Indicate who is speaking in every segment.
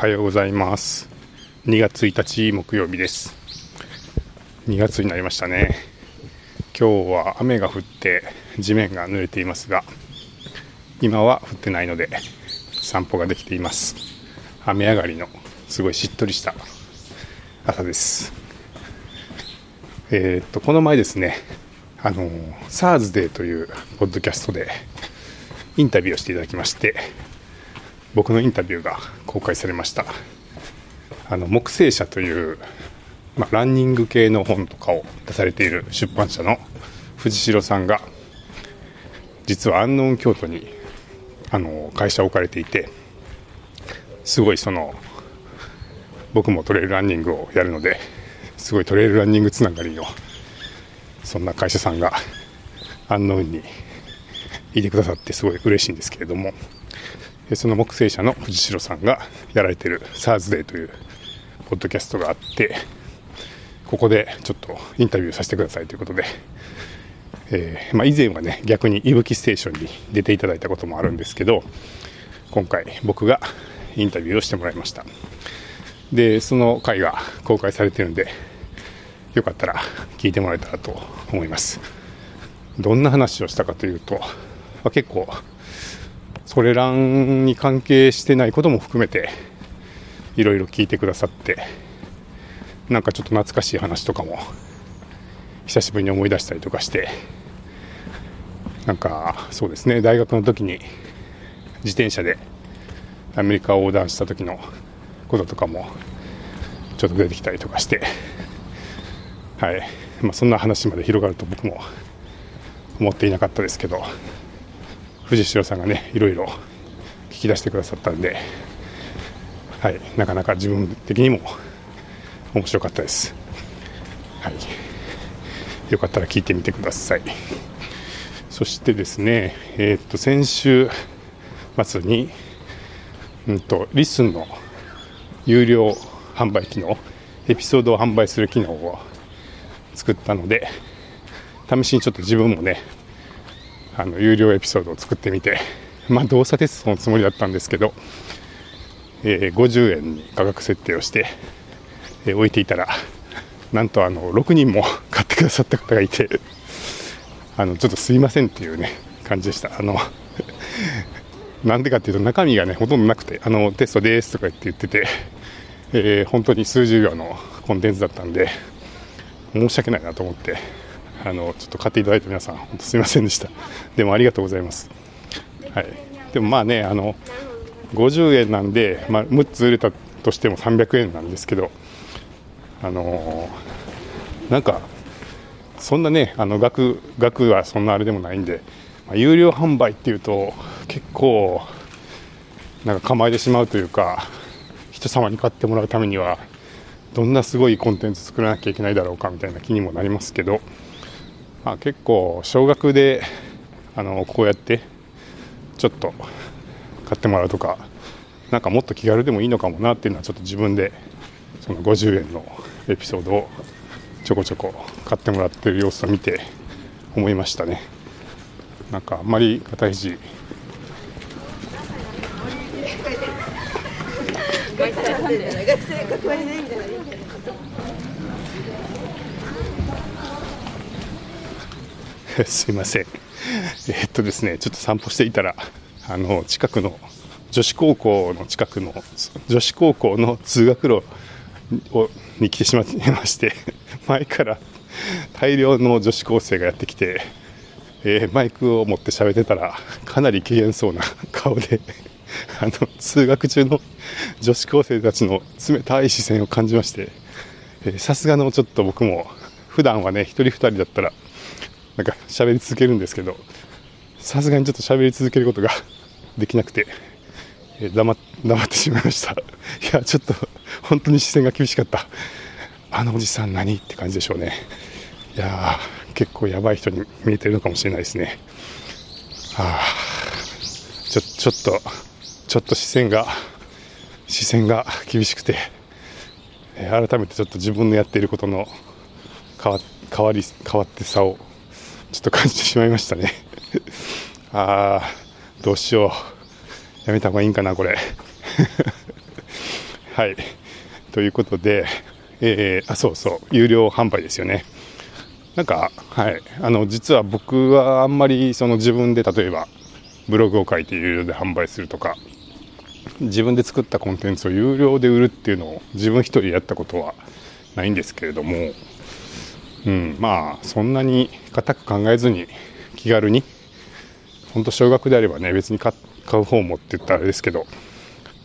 Speaker 1: はようございます。2月1日木曜日です。2月になりましたね。今日は雨が降って地面が濡れていますが今は降ってないので散歩ができています。雨上がりのすごいしっとりした朝です。えー、っとこの前ですねあの SARS デーというポッドキャストでインタビューをしていただきまして僕のインタビューが公開されました。あの木星社という、まあ、ランニング系の本とかを出されている出版社の藤代さんが実は安納京都にあの会社を置かれていてすごいその僕もトレイルランニングをやるのですごいトレイルランニングつながりのそんな会社さんが安納にいてくださってすごい嬉しいんですけれどもその木星社の藤代さんがやられてる SARS デーというポッドキャストがあってここでちょっとインタビューさせてくださいということで、えー、まあ、以前はね逆にいぶきステーションに出ていただいたこともあるんですけど今回僕がインタビューをしてもらいました。でその回が公開されてるんでよかったら聞いてもらえたらと思います。どんな話をしたかというと、まあ、結構それらに関係してないことも含めていろいろ聞いてくださってなんかちょっと懐かしい話とかも久しぶりに思い出したりとかしてなんかそうですね大学の時に自転車でアメリカを横断した時のこととかもちょっと出てきたりとかしてはい。まあ、そんな話まで広がると僕も思っていなかったですけど藤代さんがねいろいろ聞き出してくださったんで、はい、なかなか自分的にも面白かったです、はい、よかったら聞いてみてください。そしてですね、えー、っと先週末に、うんと、リスンの有料販売機能エピソードを販売する機能を作ったので試しにちょっと自分もねあの有料エピソードを作ってみて、まあ、動作テストのつもりだったんですけど、えー、50円に価格設定をして、えー、置いていたらなんとあの6人も買ってくださった方がいて あのちょっとすいませんっていうね感じでした。あの なんでかっていうと中身がねほとんどなくてあのテストですとか言って言ってて、えー、本当に数十秒のコンテンツだったんで申し訳ないなと思ってあのちょっと買っていただいた皆さん本当すみませんでした。でもありがとうございます。はい。でもまあねあの50円なんで、まあ、6つ売れたとしても300円なんですけどあのー、なんかそんなねあの額額はそんなあれでもないんで、まあ、有料販売っていうと結構なんか構えてしまうというか人様に買ってもらうためにはどんなすごいコンテンツ作らなきゃいけないだろうかみたいな気にもなりますけどまあ、結構少額で あのこうやってちょっと買ってもらうとかなんかもっと気軽でもいいのかもなっていうのはちょっと自分でその50円のエピソードをちょこちょこ買ってもらってる様子を見て思いましたね。なんかあんまり肩肘。学生ねみたいな すいません。え、っとですね、ちょっと散歩していたら、あの、近くの、女子高校の近くの、女子高校の通学路をに来てしまいまして、前から大量の女子高生がやってきて、えー、マイクを持って喋ってたら、かなり機嫌そうな 顔であの、通学中の女子高生たちの冷たい視線を感じまして、さすがのちょっと僕も、普段はね、1人2人だったら、なんか喋り続けるんですけど、さすがにちょっと喋り続けることができなくて、えー、黙黙ってしまいました。いや、ちょっと本当に視線が厳しかった。あのおじさん何って感じでしょうね。いやー、結構やばい人に見えてるのかもしれないですね。はあ、ちょ、ちょっと、ちょっと視線が、視線が厳しくて、えー、改めてちょっと自分のやっていることの変わ変わり変わってさをちょっと感じてしまいましたね。ああどうしよう。やめた方がいいんかなこれ。はい。ということで、えー、あそうそう。有料販売ですよね。なんかはい。あの実は僕はあんまりその自分で例えばブログを書いて有料で販売するとか自分で作ったコンテンツを有料で売るっていうのを自分一人やったことはないんですけれども、うん、まあそんなに固く考えずに気軽に。本当少額であればね別に買う方もって言ったらあれですけど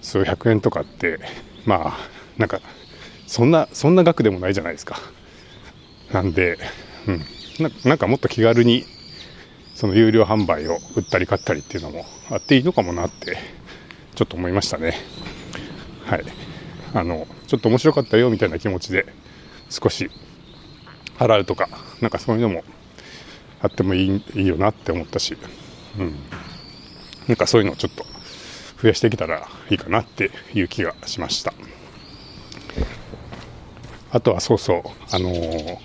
Speaker 1: 数百円とかってまあなんかそんなそんな額でもないじゃないですか。なんで、うん、なんかもっと気軽にその有料販売を売ったり買ったりっていうのもあっていいのかもなってちょっと思いましたね。はい。あのちょっと面白かったよみたいな気持ちで少し払うとかなんかそういうのもあってもいいいいよなって思ったし、うん、なんかそういうのをちょっと増やしてきたらいいかなっていう気がしました。あとはそうそうあのー、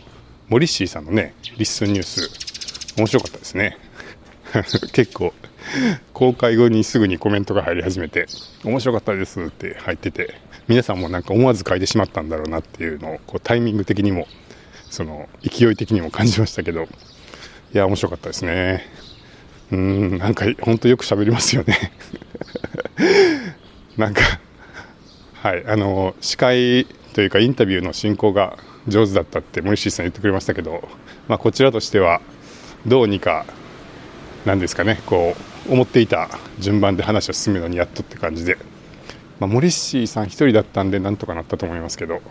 Speaker 1: モリッシーさんのねリッスンニュース面白かったですね。結構公開後にすぐにコメントが入り始めて面白かったですって入ってて皆さんもなんか思わず書いてしまったんだろうなっていうのをこうタイミング的にもその勢い的にも感じましたけどいや面白かったですね。うんなんか本当よく喋りますよね。なんかはいあの司会というかインタビューの進行が上手だったって森シさん言ってくれましたけど、まあ、こちらとしてはどうにか何ですかねこう思っていた順番で話を進めるのにやっとって感じで、まあ、モリッシーさん1人だったんでなんとかなったと思いますけど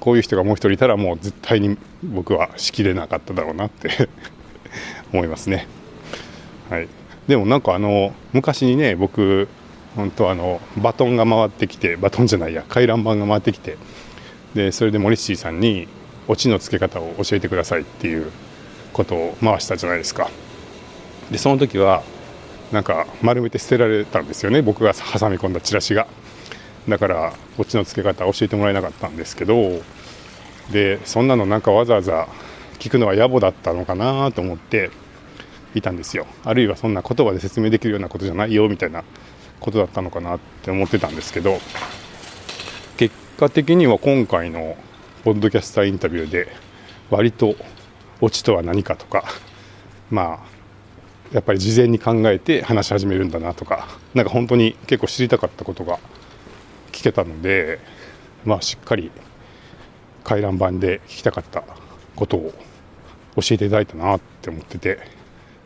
Speaker 1: こういう人がもう1人いたらもう絶対に僕はしきれなかっただろうなって 思いますね。はい、でもなんかあの昔にね僕本当あのバトンが回ってきてバトンじゃないや回覧板が回ってきてでそれでモリッシーさんにオチのつけ方を教えてくださいっていうことを回したじゃないですか。でその時はなんか丸めて捨てられたんですよね僕が挟み込んだチラシがだからこっちの付け方教えてもらえなかったんですけどでそんなのなんかわざわざ聞くのは野暮だったのかなと思っていたんですよ。あるいはそんな言葉で説明できるようなことじゃないよみたいなことだったのかなって思ってたんですけど結果的には今回のポッドキャスターインタビューで割とオチとは何かとかまあやっぱり事前に考えて話し始めるんだなとかなんか本当に結構知りたかったことが聞けたのでまあしっかり回覧板で聞きたかったことを教えていただいたなって思ってて、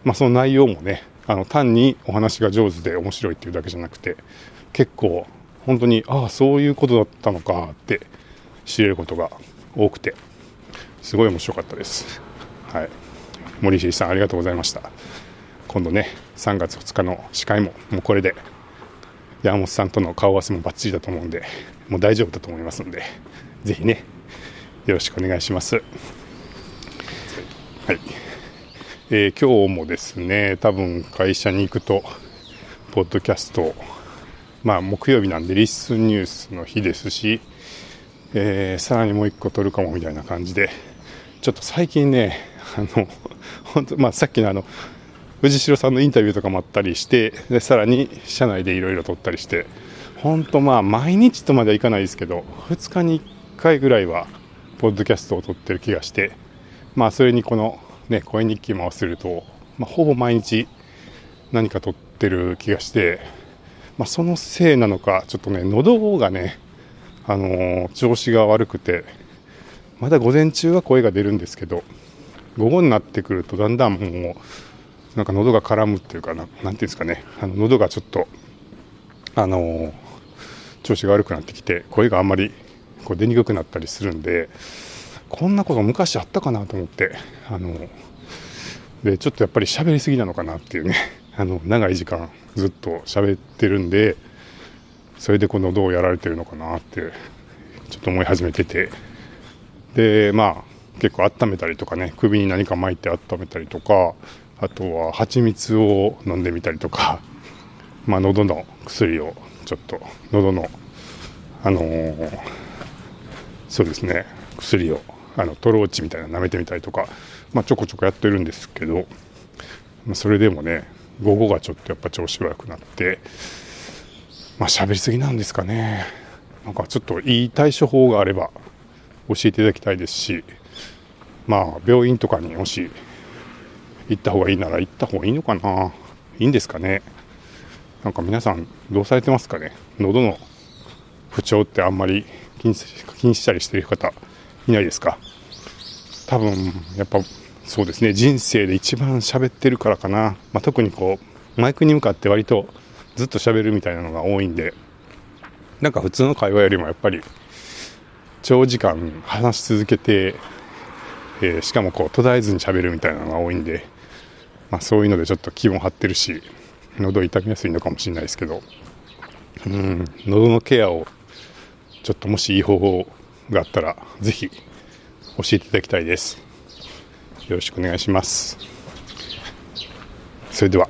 Speaker 1: まあ、その内容もねあの単にお話が上手で面白いっていうだけじゃなくて結構本当にああそういうことだったのかって知れることが多くてすごい面白かったです。はい、森石さんありがとうございました。今度ね3月2日の司会ももうこれで山本さんとの顔合わせもバッチリだと思うんでもう大丈夫だと思いますのでぜひねよろしくお願いします。はい、えー、今日もですね多分会社に行くとポッドキャストまあ木曜日なんでリスニュースの日ですし、えー、さらにもう1個取るかもみたいな感じでちょっと最近ねあの本当まあさっきのあの藤代さんのインタビューとかもあったりしてでさらに社内でいろいろ撮ったりして本当まあ毎日とまではいかないですけど2日に1回ぐらいはポッドキャストを撮ってる気がしてまあそれにこのね声日記も合わせると、まあ、ほぼ毎日何か撮ってる気がして、まあ、そのせいなのかちょっとね喉がねあのー、調子が悪くてまだ午前中は声が出るんですけど午後になってくるとだんだんもうなんか喉が絡むっていうかな、なんていうんですかね、あの喉がちょっと、あのー、調子が悪くなってきて、声があんまりこう出にくくなったりするんで、こんなこと昔あったかなと思って、あのー、で、ちょっとやっぱり喋りすぎなのかなっていうね、あの、長い時間ずっと喋ってるんで、それでこの喉をやられてるのかなって、ちょっと思い始めてて、で、まあ、結構温めたりとかね、首に何か巻いて温めたりとか、あとは蜂蜜を飲んでみたりとか、まあ、喉の薬をちょっと喉のあのー、そうですね薬をあのトローチみたいなの舐めてみたりとか、まあ、ちょこちょこやってるんですけど、まあ、それでもね午後がちょっとやっぱ調子悪くなってまあ喋りすぎなんですかね。なんかちょっといい対処法があれば教えていただきたいですし、まあ、病院とかにもし行った方がいいなら行った方がいいのかな。いいんですかね。なんか皆さんどうされてますかね。喉の不調ってあんまり気に気にしたりしてる方いないですか。多分やっぱそうですね。人生で一番喋ってるからかな、まあ、特にこうマイクに向かって割とずっと喋るみたいなのが多いんで。なんか普通の会話よりもやっぱり長時間話し続けて、えー、しかもこう途絶えずに喋るみたいなのが多いんで、まあ、そういうのでちょっと気分張ってるし喉痛みやすいのかもしれないですけどうん喉のケアをちょっともしいい方法があったらぜひ教えていただきたいです。よろしくお願いします。それでは。